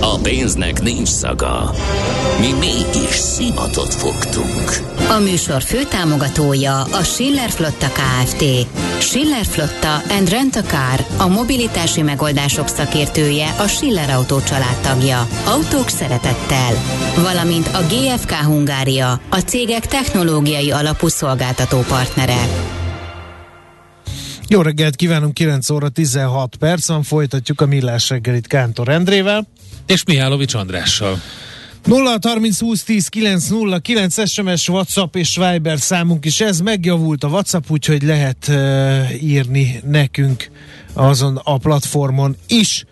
A pénznek nincs szaga. Mi mégis szimatot fogtunk. A műsor főtámogatója a Schiller Flotta KFT. Schiller Flotta and Rent a Car, a mobilitási megoldások szakértője, a Schiller Autó családtagja. Autók szeretettel. Valamint a GFK Hungária, a cégek technológiai alapú szolgáltató partnere. Jó reggelt kívánunk, 9 óra 16 perc van, folytatjuk a millás reggelit Kántor Endrével. És Mihálovics Andrással. 0 30 20 10 9 0 9 SMS, WhatsApp és Viber számunk is. Ez megjavult a WhatsApp, úgyhogy lehet uh, írni nekünk azon a platformon is.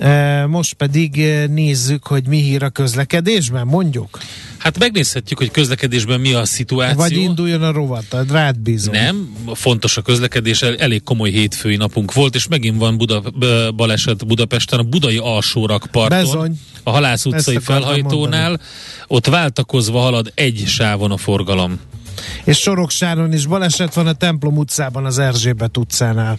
Uh, most pedig uh, nézzük, hogy mi hír a közlekedésben, mondjuk. Hát megnézhetjük, hogy közlekedésben mi a szituáció. Vagy induljon a rovat, rád bízom. Nem, fontos a közlekedés, elég komoly hétfői napunk volt, és megint van Buda, baleset Budapesten, a Budai alsórakparton, Bezony. a Halász utcai felhajtónál, ott váltakozva halad egy sávon a forgalom. És Soroksáron is baleset van a Templom utcában, az Erzsébet utcánál.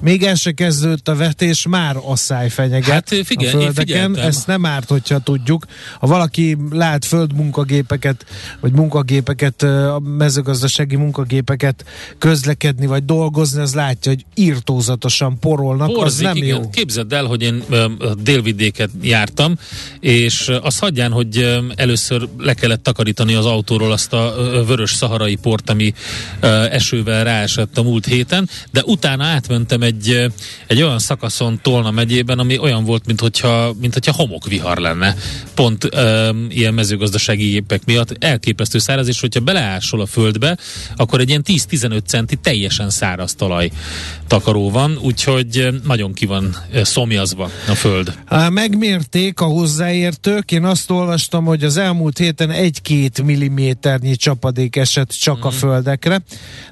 még el se kezdődött a vetés, már asszály fenyeget hát, figyelj, a földeken. Ezt nem árt, hogyha tudjuk. Ha valaki lát földmunkagépeket, vagy munkagépeket, a mezőgazdasági munkagépeket közlekedni, vagy dolgozni, az látja, hogy írtózatosan porolnak, Porzik, az nem igen. jó. Képzeld el, hogy én délvidéket jártam, és azt hagyján, hogy először le kellett takarítani az autóról azt a vörös szaharai port, ami esővel ráesett a múlt héten, de utána átmentem egy, egy olyan szakaszon Tolna megyében, ami olyan volt, mint hogyha, mint hogyha homokvihar lenne. Pont um, ilyen mezőgazdasági gépek miatt elképesztő száraz, és hogyha beleásol a földbe, akkor egy ilyen 10-15 centi teljesen száraz talaj takaró van, úgyhogy nagyon ki van szomjazva a föld. Megmérték a hozzáértők, én azt olvastam, hogy az elmúlt héten egy-két milliméternyi csapadék esett csak mm. a mhm. földekre,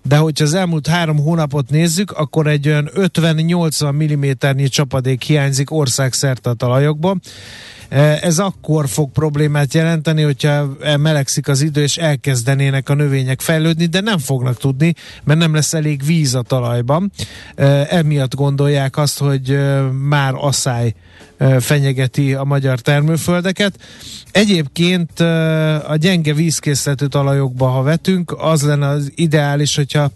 de hogyha az elmúlt három hónapot nézzük, akkor egy olyan 50-80 mm csapadék hiányzik országszerte a talajokban. E, ez akkor fog problémát jelenteni, hogyha melegszik az idő, és elkezdenének a növények fejlődni, de nem fognak tudni, mert nem lesz elég víz a talajban. E, emiatt gondolják azt, hogy e, már asszály fenyegeti a magyar termőföldeket. Egyébként a gyenge vízkészletű talajokba, ha vetünk, az lenne az ideális, hogyha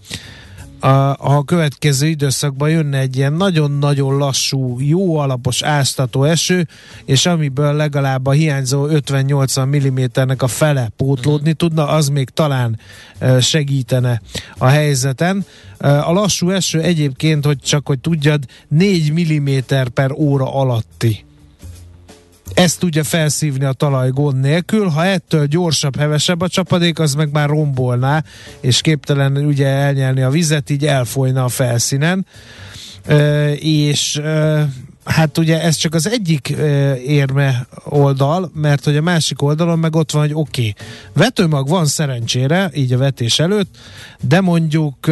a, következő időszakban jönne egy ilyen nagyon-nagyon lassú, jó alapos áztató eső, és amiből legalább a hiányzó 50-80 mm-nek a fele pótlódni tudna, az még talán segítene a helyzeten. A lassú eső egyébként, hogy csak hogy tudjad, 4 mm per óra alatti ezt tudja felszívni a talaj gond nélkül, ha ettől gyorsabb, hevesebb a csapadék, az meg már rombolná, és képtelen ugye elnyelni a vizet, így elfolyna a felszínen. Uh, és uh, Hát ugye ez csak az egyik érme oldal, mert hogy a másik oldalon meg ott van, hogy oké, okay, vetőmag van szerencsére, így a vetés előtt, de mondjuk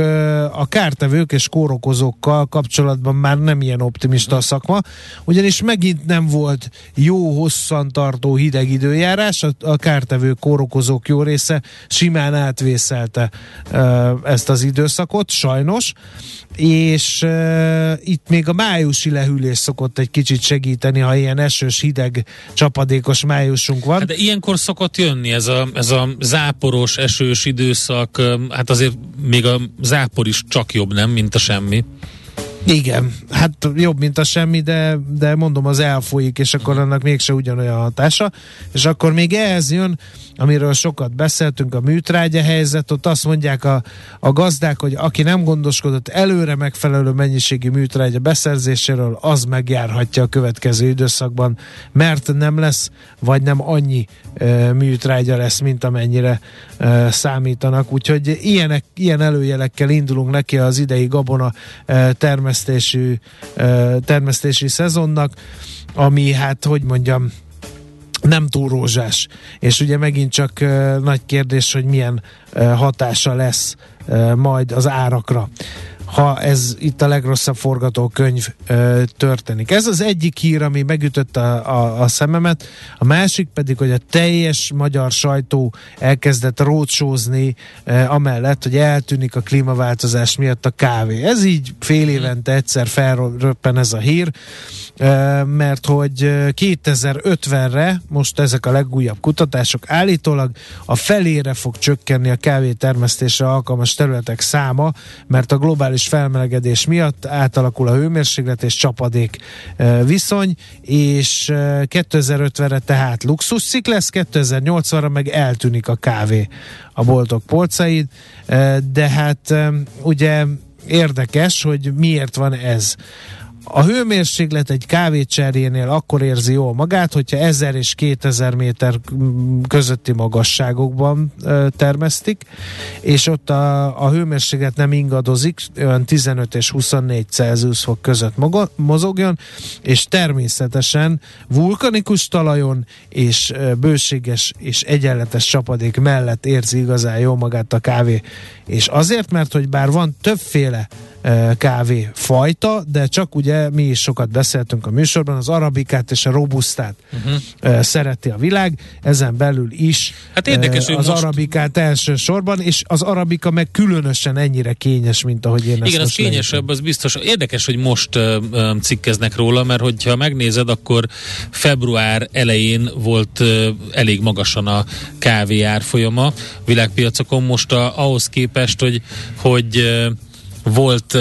a kártevők és kórokozókkal kapcsolatban már nem ilyen optimista a szakma, ugyanis megint nem volt jó, hosszantartó hideg időjárás, a, a kártevő kórokozók jó része simán átvészelte ezt az időszakot, sajnos, és itt még a májusi lehűlés szokott egy kicsit segíteni, ha ilyen esős, hideg, csapadékos májusunk van. Hát de ilyenkor szokott jönni ez a, ez a záporos, esős időszak, hát azért még a zápor is csak jobb, nem, mint a semmi. Igen, hát jobb, mint a semmi, de, de mondom, az elfolyik, és akkor annak mégse ugyanolyan hatása. És akkor még ehhez jön, amiről sokat beszéltünk, a műtrágya helyzet, ott azt mondják a, a gazdák, hogy aki nem gondoskodott előre megfelelő mennyiségű műtrágya beszerzéséről, az megjárhatja a következő időszakban, mert nem lesz, vagy nem annyi e, műtrágya lesz, mint amennyire e, számítanak. Úgyhogy ilyenek, ilyen előjelekkel indulunk neki az idei gabona e, termesztési, e, termesztési szezonnak, ami hát, hogy mondjam, nem túl rózsás. És ugye megint csak nagy kérdés, hogy milyen hatása lesz majd az árakra ha ez itt a legrosszabb forgatókönyv ö, történik. Ez az egyik hír, ami megütötte a, a, a szememet, a másik pedig, hogy a teljes magyar sajtó elkezdett rócsózni ö, amellett, hogy eltűnik a klímaváltozás miatt a kávé. Ez így fél évente egyszer felröppen ez a hír, ö, mert hogy 2050-re, most ezek a legújabb kutatások, állítólag a felére fog csökkenni a kávé termesztésre alkalmas területek száma, mert a globális globális felmelegedés miatt átalakul a hőmérséklet és csapadék viszony, és 2050-re tehát luxusszik lesz, 2080-ra meg eltűnik a kávé a boltok polcaid, de hát ugye érdekes, hogy miért van ez. A hőmérséklet egy kávécserjénél akkor érzi jól magát, hogyha 1000 és 2000 méter közötti magasságokban termesztik, és ott a, a hőmérséklet nem ingadozik, olyan 15 és 24 Celsius fok között mozogjon, és természetesen vulkanikus talajon és bőséges és egyenletes csapadék mellett érzi igazán jól magát a kávé. És azért, mert hogy bár van többféle kávé fajta, de csak ugye mi is sokat beszéltünk a műsorban, az arabikát és a robusztát uh-huh. szereti a világ, ezen belül is hát érdekes, az most... arabikát elsősorban, és az arabika meg különösen ennyire kényes, mint ahogy én Igen, az kényesebb, az biztos. Érdekes, hogy most cikkeznek róla, mert hogyha megnézed, akkor február elején volt uh, elég magasan a kávé árfolyama világpiacokon, most a, ahhoz képest, hogy, hogy uh, volt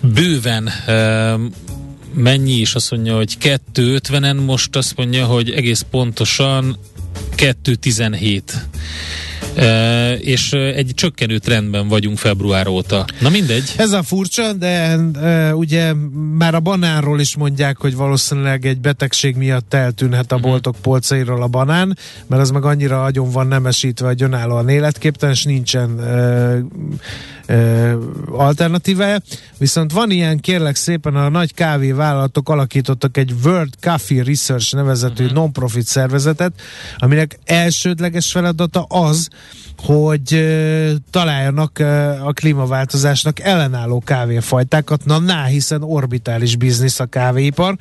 bőven uh, mennyi is azt mondja, hogy 250-en, most azt mondja, hogy egész pontosan 217 és egy csökkenő trendben vagyunk február óta. Na mindegy. Ez a furcsa, de ugye már a banánról is mondják, hogy valószínűleg egy betegség miatt eltűnhet a uh-huh. boltok polcairól a banán, mert az meg annyira agyon van nemesítve, hogy önállóan életképtelen, és nincsen alternatívája. Viszont van ilyen, kérlek szépen, a nagy kávévállalatok alakítottak egy World Coffee Research nevezetű uh-huh. non-profit szervezetet, aminek elsődleges feladata az, hogy találjanak a klímaváltozásnak ellenálló kávéfajtákat. Na, ná, hiszen orbitális biznisz a kávéipar,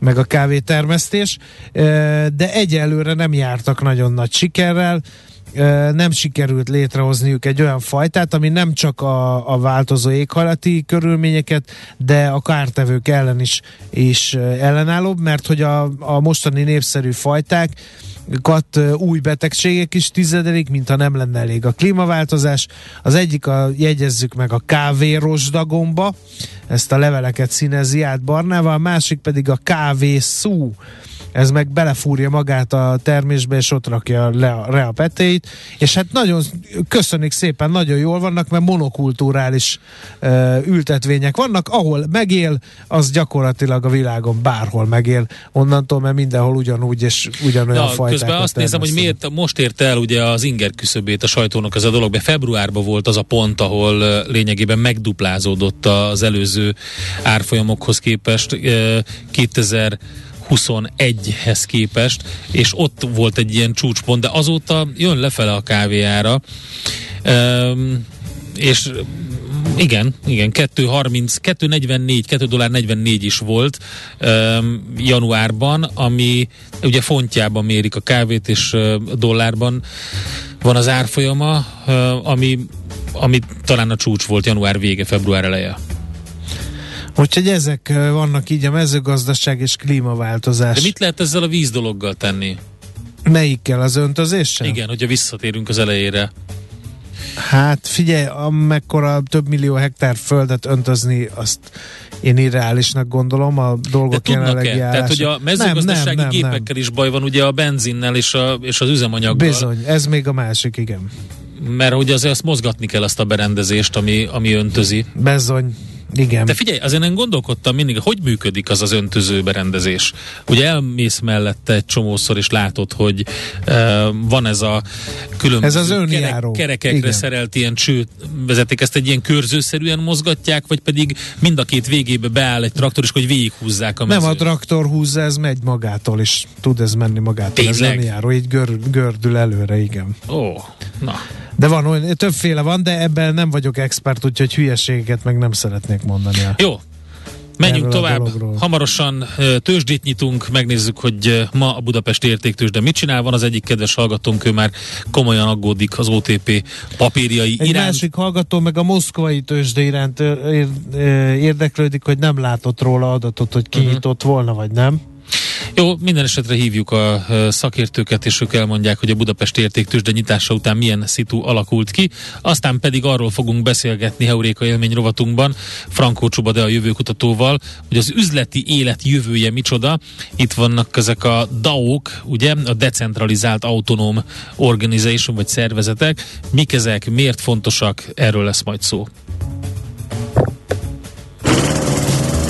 meg a kávétermesztés, de egyelőre nem jártak nagyon nagy sikerrel nem sikerült létrehozniuk egy olyan fajtát, ami nem csak a, a változó éghajlati körülményeket, de a kártevők ellen is, is ellenállóbb, mert hogy a, a mostani népszerű fajták kat új betegségek is tizedelik, mintha nem lenne elég a klímaváltozás. Az egyik a, jegyezzük meg a kávérosdagomba, ezt a leveleket színezi át barnával, a másik pedig a kávészú ez meg belefúrja magát a termésbe, és ott rakja le a, le a petéit, és hát nagyon köszönik szépen, nagyon jól vannak, mert monokulturális uh, ültetvények vannak, ahol megél, az gyakorlatilag a világon bárhol megél, onnantól, mert mindenhol ugyanúgy és ugyanolyan fajtákat Közben azt nézem, hogy miért most ért el ugye az inger küszöbét a sajtónak ez a dolog, mert februárban volt az a pont, ahol lényegében megduplázódott az előző árfolyamokhoz képest 2000 21-hez képest, és ott volt egy ilyen csúcspont, de azóta jön lefele a kávéára, um, és igen, igen, 2.30, 2.44, 2 dollár 44 is volt um, januárban, ami ugye fontjában mérik a kávét, és uh, dollárban van az árfolyama, uh, ami, ami talán a csúcs volt január vége, február eleje. Úgyhogy ezek vannak így a mezőgazdaság és klímaváltozás. De mit lehet ezzel a víz dologgal tenni? Melyikkel? Az öntözéssel? Igen, hogyha visszatérünk az elejére. Hát figyelj, amekkora több millió hektár földet öntözni, azt én irreálisnak gondolom a dolgok jelenlegi tudnak-e? Tehát, hogy a mezőgazdasági nem, nem, nem, gépekkel nem. is baj van ugye a benzinnel és, a, és az üzemanyaggal. Bizony, ez még a másik, igen. Mert ugye azért azt mozgatni kell azt a berendezést, ami, ami öntözi. Bizony. Igen. De figyelj, azért én gondolkodtam mindig, hogy működik az az öntöző berendezés. Ugye elmész mellette egy csomószor, és látod, hogy uh, van ez a különböző ez az önjáró. Kerek, kerekekre Igen. szerelt ilyen cső vezeték, ezt egy ilyen körzőszerűen mozgatják, vagy pedig mind a két végébe beáll egy traktor, és hogy végighúzzák a mezőt. Nem a traktor húzza, ez megy magától, és tud ez menni magától. Tényleg? Ez önjáró, így gör, gördül előre, igen. Ó, na. De van olyan, többféle van, de ebben nem vagyok expert, úgyhogy hülyeségeket meg nem szeretnék mondani. Jó, Menjünk tovább. Hamarosan tőzsdét nyitunk, megnézzük, hogy ma a Budapesti értéktőzsde mit csinál. Van az egyik kedves hallgatónk, ő már komolyan aggódik az OTP papírjai Egy iránt. másik hallgató meg a moszkvai tőzsde iránt érdeklődik, hogy nem látott róla adatot, hogy kinyitott uh-huh. volna, vagy nem. Jó, minden esetre hívjuk a szakértőket, és ők elmondják, hogy a Budapesti értéktősde nyitása után milyen szitu alakult ki. Aztán pedig arról fogunk beszélgetni Heuréka élmény rovatunkban Frankó Csuba, de a jövőkutatóval, hogy az üzleti élet jövője micsoda. Itt vannak ezek a DAO-k, ugye, a decentralizált autonóm organization vagy szervezetek. Mik ezek, miért fontosak, erről lesz majd szó.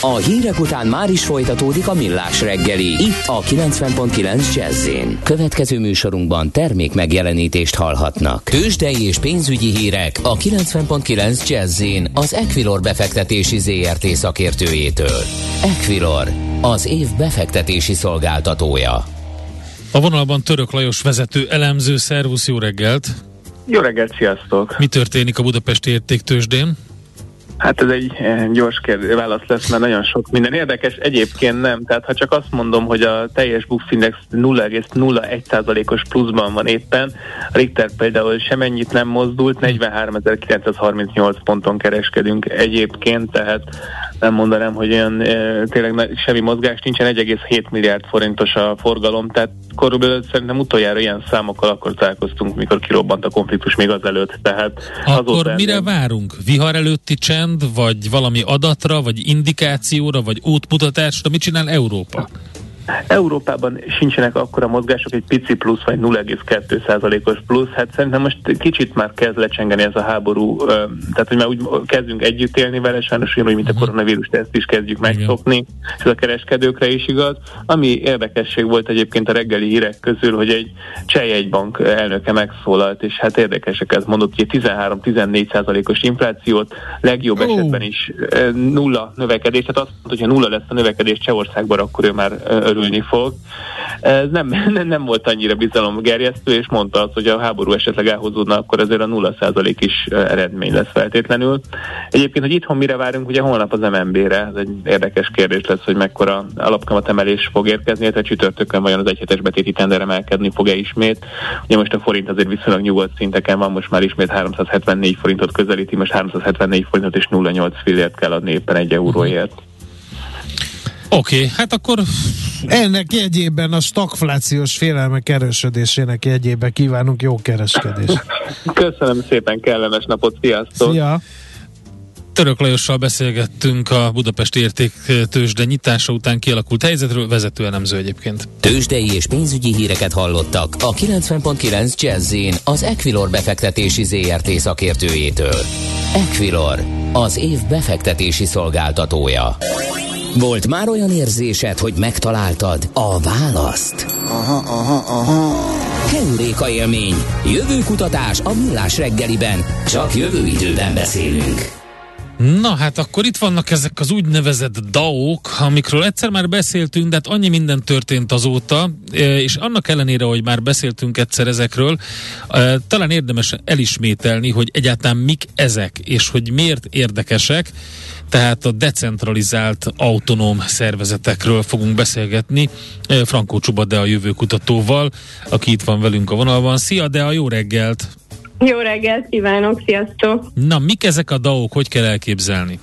A hírek után már is folytatódik a millás reggeli. Itt a 90.9 jazz Következő műsorunkban termék megjelenítést hallhatnak. Tőzsdei és pénzügyi hírek a 90.9 jazz az Equilor befektetési ZRT szakértőjétől. Equilor, az év befektetési szolgáltatója. A vonalban Török Lajos vezető elemző, szervusz, jó reggelt! Jó reggelt, sziasztok! Mi történik a Budapesti értéktősdén? Hát ez egy eh, gyors kérdés, válasz lesz, mert nagyon sok minden érdekes. Egyébként nem. Tehát ha csak azt mondom, hogy a teljes Bux Index 0,01%-os pluszban van éppen, a Richter például semennyit nem mozdult, 43.938 ponton kereskedünk egyébként, tehát nem mondanám, hogy olyan e, tényleg semmi mozgás nincsen, 1,7 milliárd forintos a forgalom, tehát körülbelül szerintem utoljára ilyen számokkal akkor találkoztunk, mikor kirobbant a konfliktus még azelőtt. Tehát akkor mire nem... várunk? Vihar előtti csend, vagy valami adatra, vagy indikációra, vagy útmutatásra? Mit csinál Európa? Európában sincsenek akkora mozgások, egy pici plusz vagy 0,2%-os plusz. Hát szerintem most kicsit már kezd lecsengeni ez a háború, tehát hogy már úgy kezdünk együtt élni vele, sajnos úgy, mint a mhm. koronavírus, ezt is kezdjük megszokni, ez a kereskedőkre is igaz. Ami érdekesség volt egyébként a reggeli hírek közül, hogy egy cseh bank elnöke megszólalt, és hát érdekeseket mondott, hogy 13-14%-os inflációt, legjobb oh. esetben is nulla növekedés, tehát azt mondta, hogy ha nulla lesz a növekedés Csehországban, akkor ő már örülni fog. Ez nem, nem, nem volt annyira bizalomgerjesztő, és mondta azt, hogy a háború esetleg elhozódna, akkor ezért a 0% is eredmény lesz feltétlenül. Egyébként, hogy itthon mire várunk, ugye holnap az MNB-re, ez egy érdekes kérdés lesz, hogy mekkora alapkamatemelés fog érkezni, illetve csütörtökön vajon az egyhetes betéti tender emelkedni fog-e ismét. Ugye most a forint azért viszonylag nyugodt szinteken van, most már ismét 374 forintot közelíti, most 374 forintot és 0,8 fillért kell adni éppen egy euróért. Oké, okay, hát akkor... Ennek jegyében a stagflációs félelmek erősödésének jegyében kívánunk jó kereskedést. Köszönöm szépen, kellemes napot, sziasztok! Szia! Török Lajossal beszélgettünk a Budapesti értéktősde nyitása után kialakult helyzetről, vezető elemző egyébként. Tőzsdei és pénzügyi híreket hallottak a 90.9 jazz az Equilor befektetési ZRT szakértőjétől. Equilor, az év befektetési szolgáltatója. Volt már olyan érzésed, hogy megtaláltad a választ? Aha, aha, aha. Heuréka élmény. Jövőkutatás a millás reggeliben. Csak jövő időben beszélünk. Na hát akkor itt vannak ezek az úgynevezett DAO-k, amikről egyszer már beszéltünk, de hát annyi minden történt azóta, e, és annak ellenére, hogy már beszéltünk egyszer ezekről, e, talán érdemes elismételni, hogy egyáltalán mik ezek, és hogy miért érdekesek, tehát a decentralizált autonóm szervezetekről fogunk beszélgetni e, Frankó Csuba, de a jövőkutatóval, aki itt van velünk a vonalban. Szia, de a jó reggelt! Jó reggelt kívánok, sziasztok! Na, mik ezek a DAO-k, hogy kell elképzelni?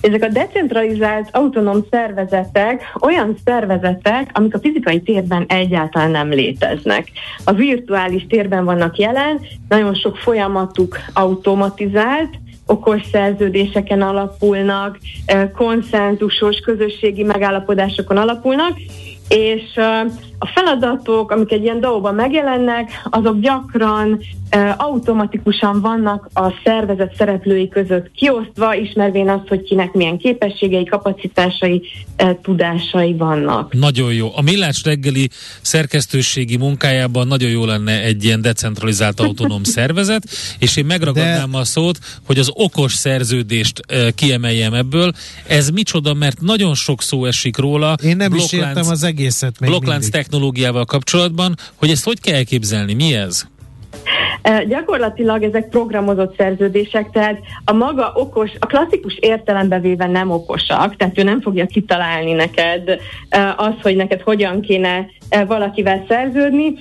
Ezek a decentralizált autonóm szervezetek olyan szervezetek, amik a fizikai térben egyáltalán nem léteznek. A virtuális térben vannak jelen, nagyon sok folyamatuk automatizált, okos szerződéseken alapulnak, eh, konszenzusos közösségi megállapodásokon alapulnak, és a feladatok, amik egy ilyen dolgban megjelennek, azok gyakran automatikusan vannak a szervezet szereplői között kiosztva, ismervén azt, hogy kinek milyen képességei, kapacitásai, tudásai vannak. Nagyon jó. A Millás reggeli szerkesztőségi munkájában nagyon jó lenne egy ilyen decentralizált autonóm szervezet, és én megragadnám De... a szót, hogy az okos szerződést kiemeljem ebből. Ez micsoda, mert nagyon sok szó esik róla. Én nem Blokklánc, is értem az egészet még Blokklánc technológiával kapcsolatban, hogy ezt hogy kell elképzelni, mi ez? Gyakorlatilag ezek programozott szerződések, tehát a maga okos, a klasszikus értelembe véve nem okosak, tehát ő nem fogja kitalálni neked az, hogy neked hogyan kéne valakivel szerződni.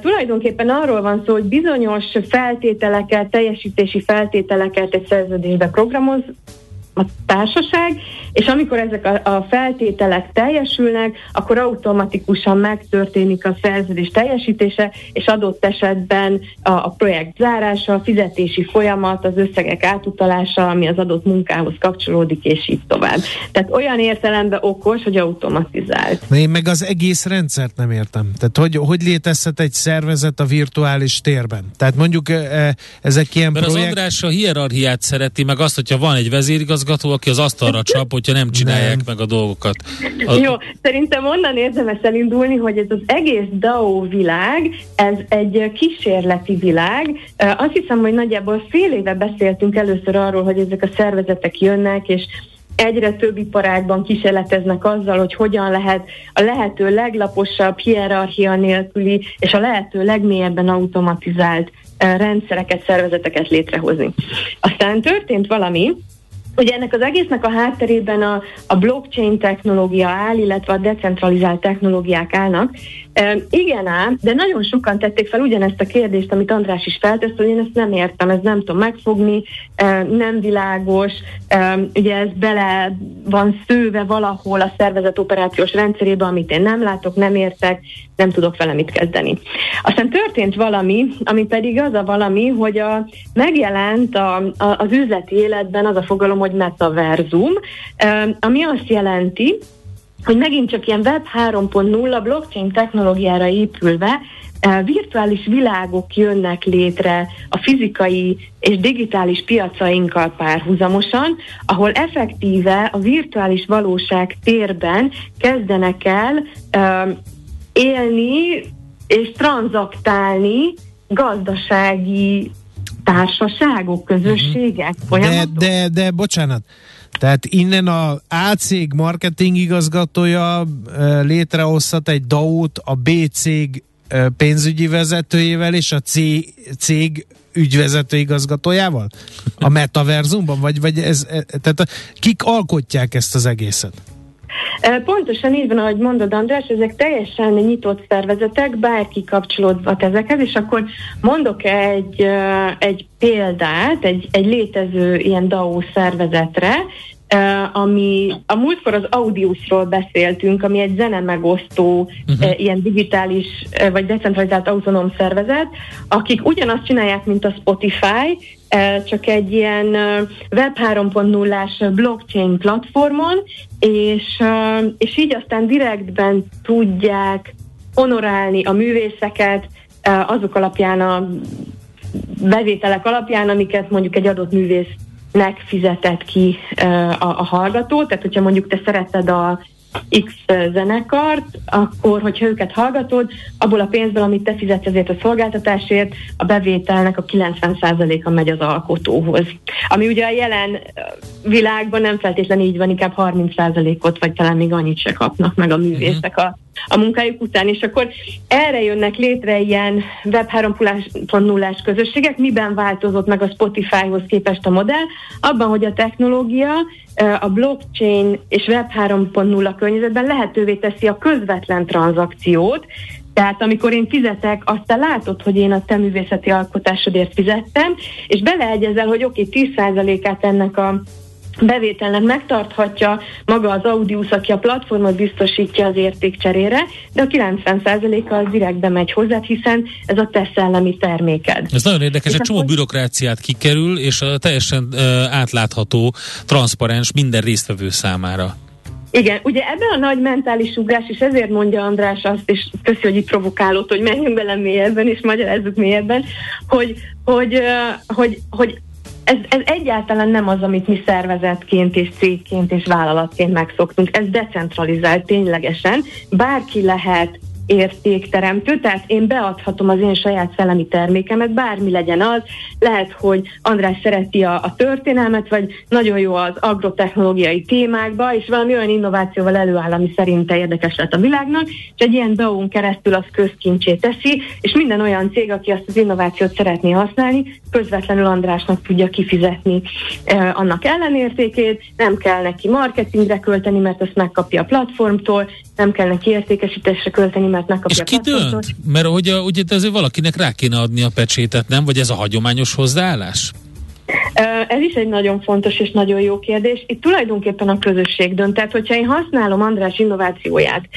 Tulajdonképpen arról van szó, hogy bizonyos feltételeket, teljesítési feltételeket egy szerződésbe programoz, a társaság, és amikor ezek a, a feltételek teljesülnek, akkor automatikusan megtörténik a szerződés teljesítése, és adott esetben a, a projekt zárása, a fizetési folyamat, az összegek átutalása, ami az adott munkához kapcsolódik, és így tovább. Tehát olyan értelemben okos, hogy automatizált. Na én meg az egész rendszert nem értem. Tehát hogy, hogy létezhet egy szervezet a virtuális térben? Tehát mondjuk e, e ezek ilyen Mert projekt... az András a hierarchiát szereti, meg azt, hogyha van egy vezérigaz igazgató, aki az asztalra csap, hogyha nem csinálják nem. meg a dolgokat. A... Jó, szerintem onnan érdemes elindulni, hogy ez az egész DAO világ, ez egy kísérleti világ. Azt hiszem, hogy nagyjából fél éve beszéltünk először arról, hogy ezek a szervezetek jönnek, és egyre több iparágban kísérleteznek azzal, hogy hogyan lehet a lehető leglaposabb, hierarchia nélküli és a lehető legmélyebben automatizált rendszereket, szervezeteket létrehozni. Aztán történt valami, Ugye ennek az egésznek a hátterében a, a blockchain technológia áll, illetve a decentralizált technológiák állnak. E, igen ám, de nagyon sokan tették fel ugyanezt a kérdést, amit András is feltesz, hogy én ezt nem értem, ez nem tudom megfogni, e, nem világos, e, ugye ez bele van szőve valahol a szervezet operációs rendszerébe, amit én nem látok, nem értek, nem tudok vele mit kezdeni. Aztán történt valami, ami pedig az a valami, hogy a, megjelent a, a, az üzleti életben az a fogalom, hogy metaverzum, ami azt jelenti, hogy megint csak ilyen Web 3.0 blockchain technológiára épülve virtuális világok jönnek létre a fizikai és digitális piacainkkal párhuzamosan, ahol effektíve a virtuális valóság térben kezdenek el élni és tranzaktálni gazdasági társaságok, közösségek, De, de, de bocsánat, tehát innen a A cég marketing igazgatója létrehozhat egy DAO-t a B cég pénzügyi vezetőjével és a C cég ügyvezető igazgatójával? A metaverzumban? Vagy, vagy ez, e, tehát kik alkotják ezt az egészet? Pontosan így van, ahogy mondod András, ezek teljesen nyitott szervezetek, bárki kapcsolódhat ezekhez, és akkor mondok egy, egy példát, egy, egy létező ilyen DAO szervezetre, ami a múltkor az Audiusról beszéltünk, ami egy zene megosztó, uh-huh. ilyen digitális vagy decentralizált autonóm szervezet, akik ugyanazt csinálják, mint a Spotify, csak egy ilyen Web 3.0-ás blockchain platformon, és, és így aztán direktben tudják honorálni a művészeket azok alapján a bevételek alapján, amiket mondjuk egy adott művész fizetett ki a, a hallgató, tehát hogyha mondjuk te szereted a X zenekart, akkor, hogyha őket hallgatod, abból a pénzből, amit te fizetsz ezért a szolgáltatásért, a bevételnek a 90%-a megy az alkotóhoz. Ami ugye a jelen világban nem feltétlenül így van, inkább 30%-ot, vagy talán még annyit se kapnak meg a művészek a, a munkájuk után, és akkor erre jönnek létre ilyen Web 3.0-ás közösségek, miben változott meg a Spotify-hoz képest a modell, abban, hogy a technológia a blockchain és Web 3.0 környezetben lehetővé teszi a közvetlen tranzakciót, tehát amikor én fizetek, azt te látod, hogy én a te művészeti alkotásodért fizettem, és beleegyezel, hogy oké, okay, 10%-át ennek a bevételnek megtarthatja maga az Audius, aki a platformot biztosítja az értékcserére, de a 90%-a az direktbe megy hozzá, hiszen ez a te szellemi terméked. Ez nagyon érdekes, egy csomó bürokráciát kikerül, és teljesen uh, átlátható, transzparens minden résztvevő számára. Igen, ugye ebben a nagy mentális ugrás, és ezért mondja András azt, és köszi, hogy itt provokálott, hogy menjünk bele mélyebben, és magyarázzuk mélyebben, hogy, hogy, hogy, hogy ez, ez egyáltalán nem az, amit mi szervezetként és cégként és vállalatként megszoktunk. Ez decentralizált ténylegesen. Bárki lehet értékteremtő, tehát én beadhatom az én saját szellemi termékemet, bármi legyen az, lehet, hogy András szereti a, a történelmet, vagy nagyon jó az agrotechnológiai témákba, és valami olyan innovációval előáll, ami szerinte érdekes lett a világnak, és egy ilyen DAO-n keresztül az közkincsé teszi, és minden olyan cég, aki azt az innovációt szeretné használni, közvetlenül Andrásnak tudja kifizetni eh, annak ellenértékét, nem kell neki marketingre költeni, mert ezt megkapja a platformtól, nem kell neki értékesítésre költeni, mert megkapja És ki dönt? Mert ugye, ugye azért valakinek rá kéne adni a pecsétet, nem? Vagy ez a hagyományos hozzáállás? Ez is egy nagyon fontos és nagyon jó kérdés. Itt tulajdonképpen a közösség dönt. Tehát, hogyha én használom András innovációját,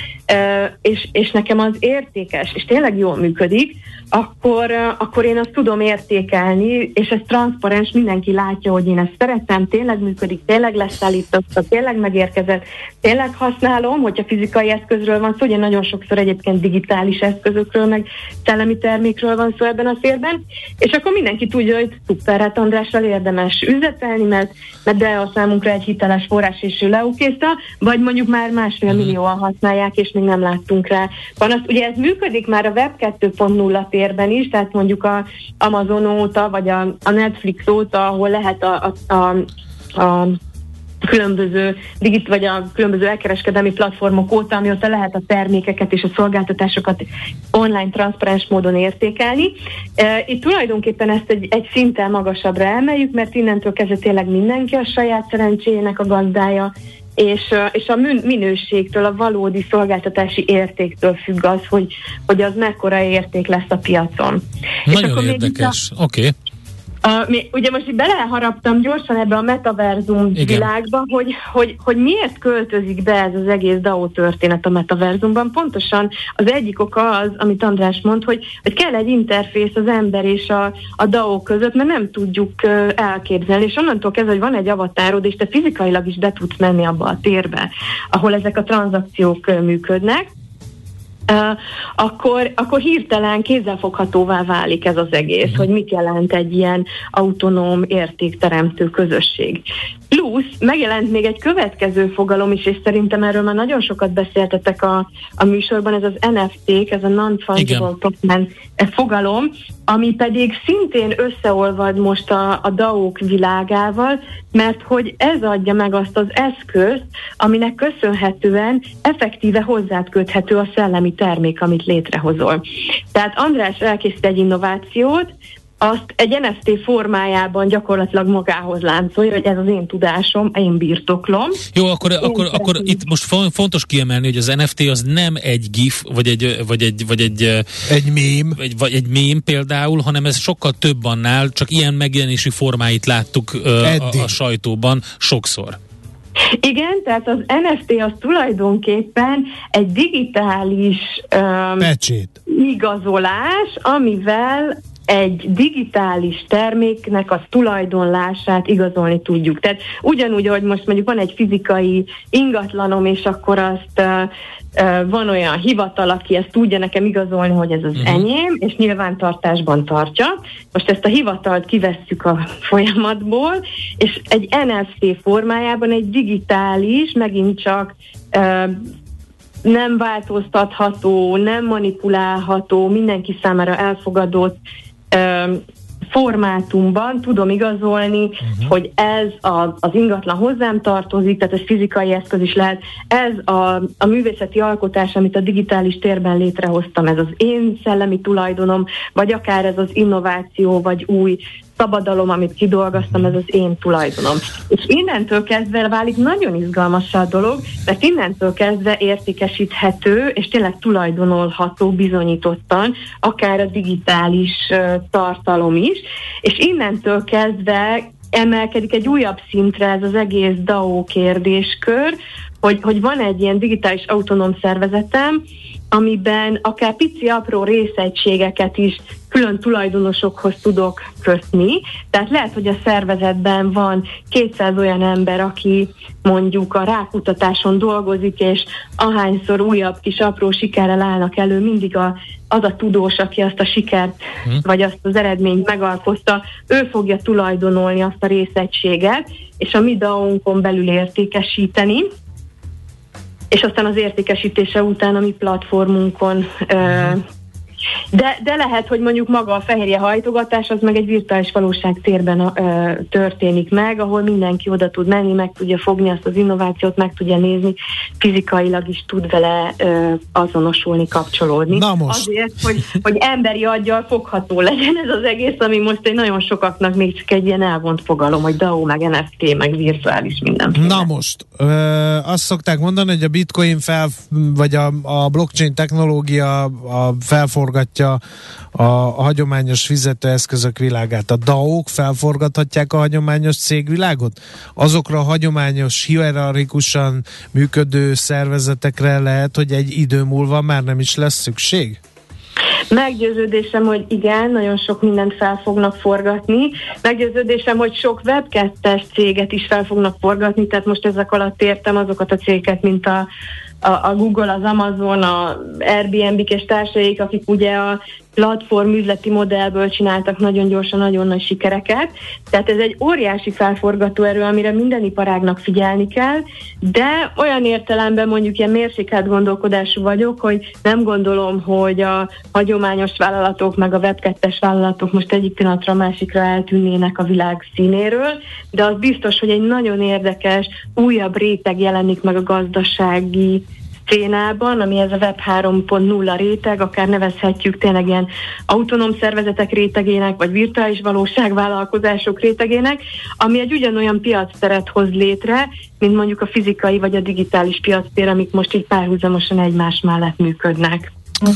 és, és nekem az értékes, és tényleg jól működik, akkor, akkor én azt tudom értékelni, és ez transzparens, mindenki látja, hogy én ezt szeretem, tényleg működik, tényleg leszállította, tényleg megérkezett, tényleg használom, hogyha fizikai eszközről van szó, ugye nagyon sokszor egyébként digitális eszközökről, meg szellemi termékről van szó ebben a férben, és akkor mindenki tudja, hogy szuper, hát Andrással érdemes üzletelni, mert, mert de a számunkra egy hiteles forrás, és ő leukészta, vagy mondjuk már másfél mhm. millióan használják, és még nem láttunk rá panaszt. Ugye ez működik már a Web 2.0 térben is, tehát mondjuk a Amazon óta, vagy a, a Netflix óta, ahol lehet a, a, a, a különböző digit, vagy a különböző elkereskedelmi platformok óta, amióta lehet a termékeket és a szolgáltatásokat online, transzparens módon értékelni. Itt tulajdonképpen ezt egy, egy szinten magasabbra emeljük, mert innentől kezdve tényleg mindenki a saját szerencséjének a gazdája, és, és a minőségtől, a valódi szolgáltatási értéktől függ az, hogy, hogy az mekkora érték lesz a piacon. Nagyon és akkor érdekes, oké. Okay. Uh, mi, ugye most itt beleharaptam gyorsan ebbe a metaverzum Igen. világba, hogy, hogy, hogy miért költözik be ez az egész DAO történet a metaverzumban. Pontosan az egyik oka az, amit András mond, hogy, hogy kell egy interfész az ember és a, a DAO között, mert nem tudjuk uh, elképzelni. És onnantól kezdve, hogy van egy avatárod, és te fizikailag is be tudsz menni abba a térbe, ahol ezek a tranzakciók uh, működnek, akkor, akkor hirtelen kézzelfoghatóvá válik ez az egész, hogy mit jelent egy ilyen autonóm értékteremtő közösség. Plusz megjelent még egy következő fogalom is, és szerintem erről már nagyon sokat beszéltetek a, a műsorban, ez az NFT, ez a Non-Fungible Token fogalom, ami pedig szintén összeolvad most a, a DAO-k világával, mert hogy ez adja meg azt az eszközt, aminek köszönhetően effektíve hozzád köthető a szellemi termék, amit létrehozol. Tehát András elkészít egy innovációt, azt egy NFT formájában gyakorlatilag magához láncolja, hogy ez az én tudásom, én birtoklom. Jó, akkor, én akkor, akkor itt most fontos kiemelni, hogy az NFT az nem egy GIF, vagy egy, vagy egy, vagy egy, egy mém. Vagy, vagy egy mém például, hanem ez sokkal több annál, csak ilyen megjelenési formáit láttuk a, a sajtóban sokszor. Igen, tehát az NFT az tulajdonképpen egy digitális um, Pecsét. igazolás, amivel egy digitális terméknek a tulajdonlását igazolni tudjuk. Tehát ugyanúgy, hogy most mondjuk van egy fizikai ingatlanom, és akkor azt uh, uh, van olyan hivatal, aki ezt tudja nekem igazolni, hogy ez az uh-huh. enyém, és nyilvántartásban tartja. Most ezt a hivatalt kivesszük a folyamatból, és egy NFC formájában egy digitális, megint csak uh, nem változtatható, nem manipulálható, mindenki számára elfogadott formátumban tudom igazolni, uh-huh. hogy ez a, az ingatlan hozzám tartozik, tehát ez fizikai eszköz is lehet, ez a, a művészeti alkotás, amit a digitális térben létrehoztam, ez az én szellemi tulajdonom, vagy akár ez az innováció, vagy új szabadalom, amit kidolgoztam, ez az én tulajdonom. És innentől kezdve válik nagyon izgalmas a dolog, mert innentől kezdve értékesíthető, és tényleg tulajdonolható bizonyítottan, akár a digitális uh, tartalom is, és innentől kezdve emelkedik egy újabb szintre ez az egész DAO kérdéskör, hogy, hogy van egy ilyen digitális autonóm szervezetem, amiben akár pici apró részegységeket is külön tulajdonosokhoz tudok kötni. Tehát lehet, hogy a szervezetben van 200 olyan ember, aki mondjuk a rákutatáson dolgozik, és ahányszor újabb kis apró sikerrel állnak elő, mindig a, az a tudós, aki azt a sikert, hmm. vagy azt az eredményt megalkozta, ő fogja tulajdonolni azt a részegységet, és a mi DAO-nkon belül értékesíteni, és aztán az értékesítése után a mi platformunkon uh, de, de lehet, hogy mondjuk maga a fehérje hajtogatás az meg egy virtuális valóság térben ö, történik meg, ahol mindenki oda tud menni, meg tudja fogni azt az innovációt, meg tudja nézni, fizikailag is tud vele ö, azonosulni, kapcsolódni. Na most. Azért, hogy, hogy emberi aggyal fogható legyen ez az egész, ami most egy nagyon sokaknak még csak egy ilyen elvont fogalom, hogy DAO, meg NFT, meg virtuális minden. Na most, ö, azt szokták mondani, hogy a bitcoin fel, vagy a, a blockchain technológia a felforgatás felforgatja a, hagyományos fizetőeszközök világát. A DAO-k felforgathatják a hagyományos cégvilágot? Azokra a hagyományos, hierarchikusan működő szervezetekre lehet, hogy egy idő múlva már nem is lesz szükség? Meggyőződésem, hogy igen, nagyon sok mindent fel fognak forgatni. Meggyőződésem, hogy sok web céget is fel fognak forgatni, tehát most ezek alatt értem azokat a cégeket, mint a a, Google, az Amazon, a Airbnb és társaik, akik ugye a platform üzleti modellből csináltak nagyon gyorsan, nagyon nagy sikereket. Tehát ez egy óriási felforgató erő, amire minden iparágnak figyelni kell, de olyan értelemben mondjuk ilyen mérsékelt gondolkodású vagyok, hogy nem gondolom, hogy a hagyományos vállalatok meg a web vállalatok most egyik pillanatra a másikra eltűnnének a világ színéről, de az biztos, hogy egy nagyon érdekes, újabb réteg jelenik meg a gazdasági szénában, ami ez a Web 3.0 réteg, akár nevezhetjük tényleg ilyen autonóm szervezetek rétegének, vagy virtuális valóságvállalkozások rétegének, ami egy ugyanolyan piacteret hoz létre, mint mondjuk a fizikai vagy a digitális piactér, amik most így párhuzamosan egymás mellett működnek.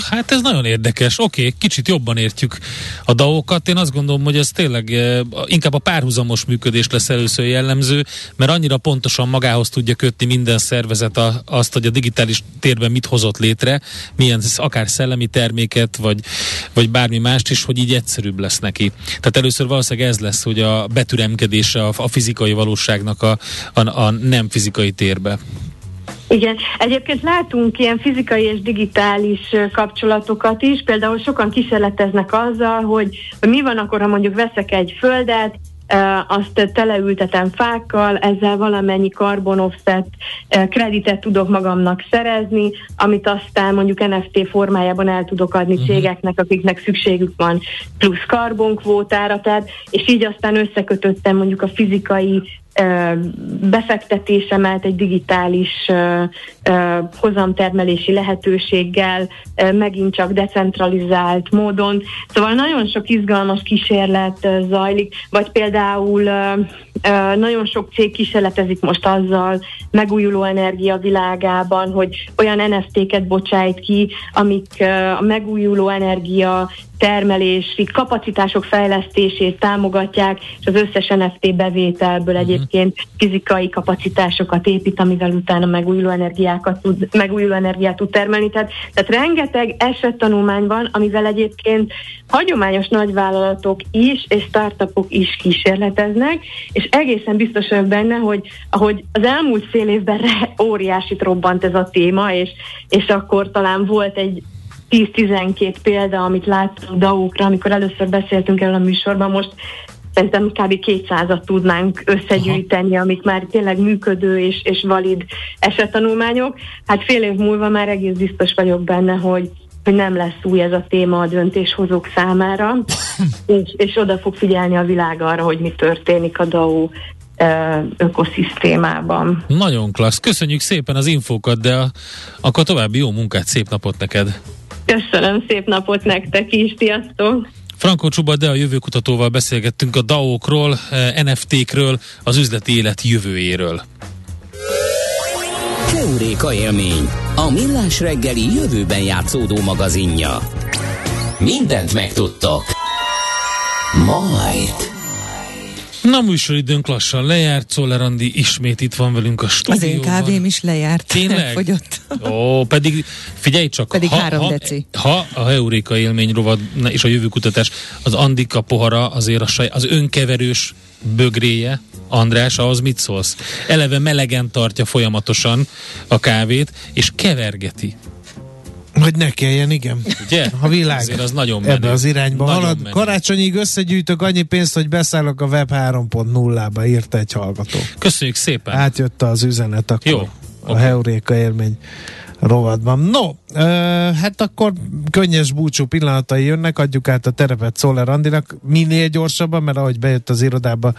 Hát ez nagyon érdekes. Oké, okay, kicsit jobban értjük a DAO-kat. Én azt gondolom, hogy ez tényleg eh, inkább a párhuzamos működés lesz először jellemző, mert annyira pontosan magához tudja kötni minden szervezet a, azt, hogy a digitális térben mit hozott létre, milyen akár szellemi terméket, vagy, vagy bármi mást is, hogy így egyszerűbb lesz neki. Tehát először valószínűleg ez lesz, hogy a betüremkedése a, a fizikai valóságnak a, a, a nem fizikai térbe. Igen, egyébként látunk ilyen fizikai és digitális kapcsolatokat is, például sokan kísérleteznek azzal, hogy, hogy mi van akkor, ha mondjuk veszek egy földet, azt teleültetem fákkal, ezzel valamennyi carbon offset kreditet tudok magamnak szerezni, amit aztán mondjuk NFT formájában el tudok adni uh-huh. cégeknek, akiknek szükségük van plusz karbonkvótára, tehát, és így aztán összekötöttem mondjuk a fizikai befektetésemet egy digitális hozamtermelési lehetőséggel, megint csak decentralizált módon. Szóval nagyon sok izgalmas kísérlet zajlik, vagy például nagyon sok cég kísérletezik most azzal megújuló energia világában, hogy olyan NFT-ket bocsájt ki, amik a megújuló energia termelési kapacitások fejlesztését támogatják, és az összes NFT bevételből uh-huh. egyébként fizikai kapacitásokat épít, amivel utána megújuló energiákat tud, megújuló energiát tud termelni. Tehát, tehát rengeteg esettanulmány van, amivel egyébként hagyományos nagyvállalatok is és startupok is kísérleteznek, és egészen biztos vagyok benne, hogy ahogy az elmúlt fél évben óriásit robbant ez a téma, és, és akkor talán volt egy 10-12 példa, amit láttunk DAO-kra, amikor először beszéltünk erről a műsorban, most szerintem kb. 200-at tudnánk összegyűjteni, Aha. amik már tényleg működő és, és valid esettanulmányok. Hát fél év múlva már egész biztos vagyok benne, hogy hogy nem lesz új ez a téma a döntéshozók számára, és, és oda fog figyelni a világ arra, hogy mi történik a DAO ökoszisztémában. Nagyon klassz. Köszönjük szépen az infókat, de akkor további jó munkát, szép napot neked! Köszönöm, szép napot nektek is, sziasztok! Frankó Csuba, de a jövőkutatóval beszélgettünk a DAO-król, NFT-kről, az üzleti élet jövőjéről. Keuréka élmény, a millás reggeli jövőben játszódó magazinja. Mindent megtudtok. Majd. Na, műsoridőnk lassan lejárt, Czoller Andi ismét itt van velünk a stúdióban. Az én kávém is lejárt. Tényleg? Fogyott. Ó, pedig figyelj csak. Pedig ha, három ha, deci. Ha a Heuréka élmény rovad és a jövőkutatás, az Andika pohara azért a saj, az önkeverős bögréje, András, ahhoz mit szólsz? Eleve melegen tartja folyamatosan a kávét, és kevergeti. Hogy ne kelljen, igen. Ugye? A világ Azért az nagyon menő. ebbe az irányba Nagyon halad. menő. Karácsonyig összegyűjtök annyi pénzt, hogy beszállok a web 3.0-ba, írta egy hallgató. Köszönjük szépen. Átjött az üzenet akkor Jó, a oké. Heuréka élmény rovatban. No, ö, hát akkor könnyes búcsú pillanatai jönnek, adjuk át a terepet Szoller Andinak minél gyorsabban, mert ahogy bejött az irodába,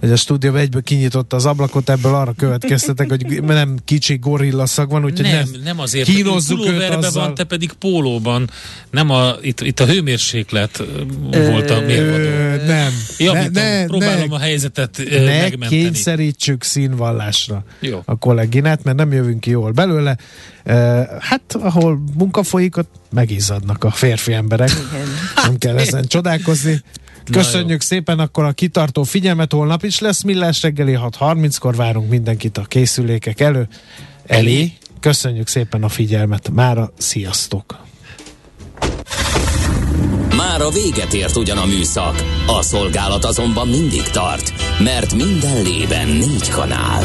vagy a stúdióba egyből kinyitotta az ablakot, ebből arra következtetek, hogy nem kicsi gorilla szag van, úgyhogy nem, nem, nem azért, kínozzuk őt azzal. van, te pedig pólóban. Nem a, itt, itt a hőmérséklet volt a mérvadó. Nem. Javítom, ne, próbálom ne, a helyzetet ne megmenteni. kényszerítsük színvallásra Jó. a kolléginát, mert nem jövünk ki jól belőle. Hát, ahol munka folyik, ott megizzadnak a férfi emberek. Nem kell ezen csodálkozni. Köszönjük szépen akkor a kitartó figyelmet, holnap is lesz Millás reggeli, 6.30-kor várunk mindenkit a készülékek elő. Elé, köszönjük szépen a figyelmet, mára sziasztok! Már a véget ért ugyan a műszak, a szolgálat azonban mindig tart, mert minden lében négy kanál.